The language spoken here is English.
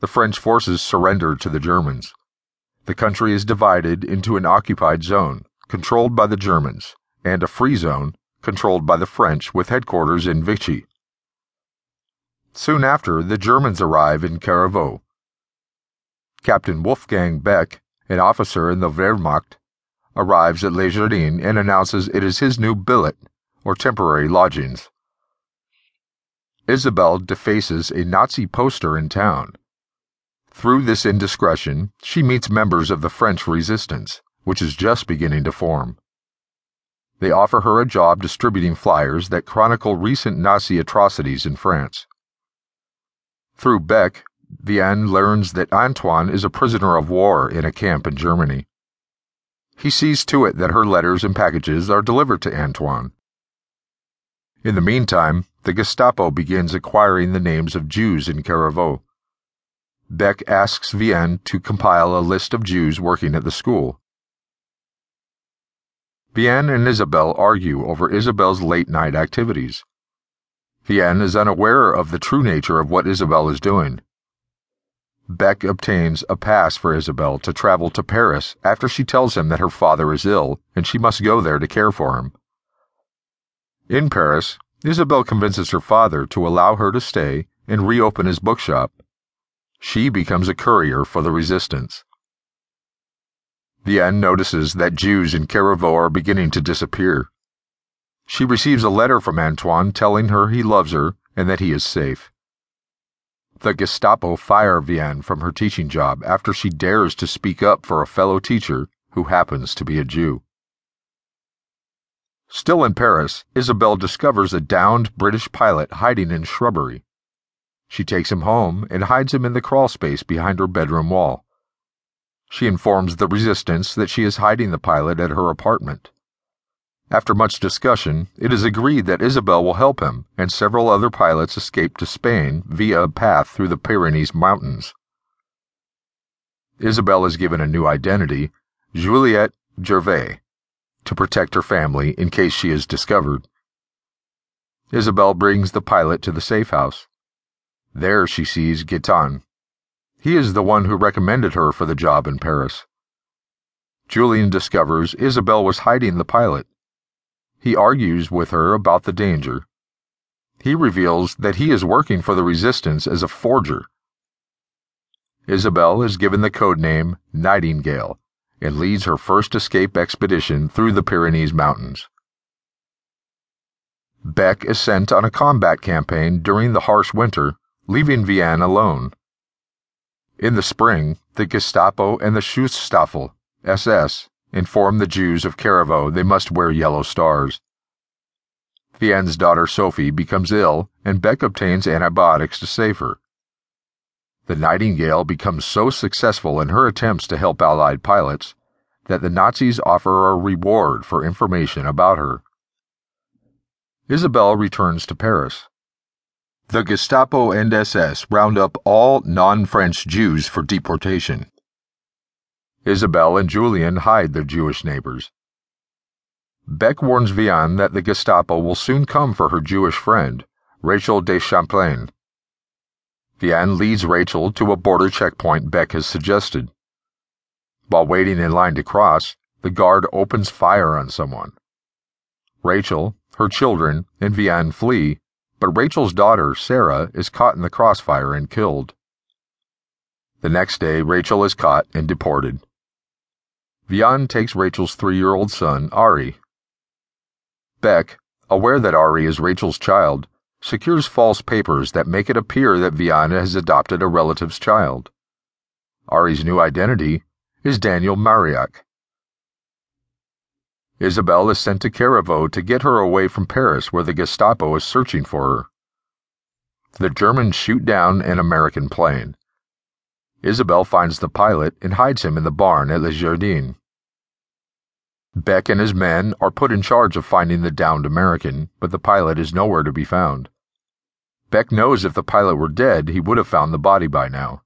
the French forces surrender to the Germans. The country is divided into an occupied zone, controlled by the Germans, and a free zone, controlled by the French with headquarters in Vichy. Soon after, the Germans arrive in Carriveau. Captain Wolfgang Beck, an officer in the Wehrmacht, arrives at Les Jardins and announces it is his new billet, or temporary lodgings. Isabelle defaces a Nazi poster in town. Through this indiscretion, she meets members of the French resistance, which is just beginning to form. They offer her a job distributing flyers that chronicle recent Nazi atrocities in France. Through Beck, Vianne learns that Antoine is a prisoner of war in a camp in Germany. He sees to it that her letters and packages are delivered to Antoine. In the meantime, the Gestapo begins acquiring the names of Jews in Carriveau. Beck asks Vianne to compile a list of Jews working at the school. Vianne and Isabelle argue over Isabelle's late night activities. Vianne is unaware of the true nature of what Isabelle is doing. Beck obtains a pass for Isabelle to travel to Paris after she tells him that her father is ill and she must go there to care for him. In Paris, Isabelle convinces her father to allow her to stay and reopen his bookshop. She becomes a courier for the resistance. Vianne notices that Jews in Carriveau are beginning to disappear. She receives a letter from Antoine telling her he loves her and that he is safe. The Gestapo fire Vianne from her teaching job after she dares to speak up for a fellow teacher who happens to be a Jew. Still in Paris, Isabelle discovers a downed British pilot hiding in shrubbery. She takes him home and hides him in the crawl space behind her bedroom wall. She informs the resistance that she is hiding the pilot at her apartment. After much discussion, it is agreed that Isabelle will help him, and several other pilots escape to Spain via a path through the Pyrenees Mountains. Isabelle is given a new identity, Juliette Gervais, to protect her family in case she is discovered. Isabelle brings the pilot to the safe house. There she sees Gaetan. He is the one who recommended her for the job in Paris. Julien discovers Isabelle was hiding the pilot he argues with her about the danger. He reveals that he is working for the resistance as a forger. Isabelle is given the code name Nightingale and leads her first escape expedition through the Pyrenees Mountains. Beck is sent on a combat campaign during the harsh winter, leaving Vianne alone. In the spring, the Gestapo and the Schutzstaffel, SS, inform the Jews of Carriveau they must wear yellow stars. Vianne's daughter Sophie becomes ill, and Beck obtains antibiotics to save her. The Nightingale becomes so successful in her attempts to help Allied pilots that the Nazis offer a reward for information about her. Isabelle returns to Paris. The Gestapo and SS round up all non French Jews for deportation. Isabelle and Julien hide their Jewish neighbors. Beck warns Vianne that the Gestapo will soon come for her Jewish friend, Rachel de Champlain. Vianne leads Rachel to a border checkpoint Beck has suggested. While waiting in line to cross, the guard opens fire on someone. Rachel, her children, and Vianne flee, but Rachel's daughter, Sarah, is caught in the crossfire and killed. The next day, Rachel is caught and deported. Vianne takes Rachel's three year old son, Ari. Beck, aware that Ari is Rachel's child, secures false papers that make it appear that Vianne has adopted a relative's child. Ari's new identity is Daniel Mauriac. Isabelle is sent to Carriveau to get her away from Paris, where the Gestapo is searching for her. The Germans shoot down an American plane. Isabelle finds the pilot and hides him in the barn at Les Jardins. Beck and his men are put in charge of finding the downed American, but the pilot is nowhere to be found. Beck knows if the pilot were dead, he would have found the body by now.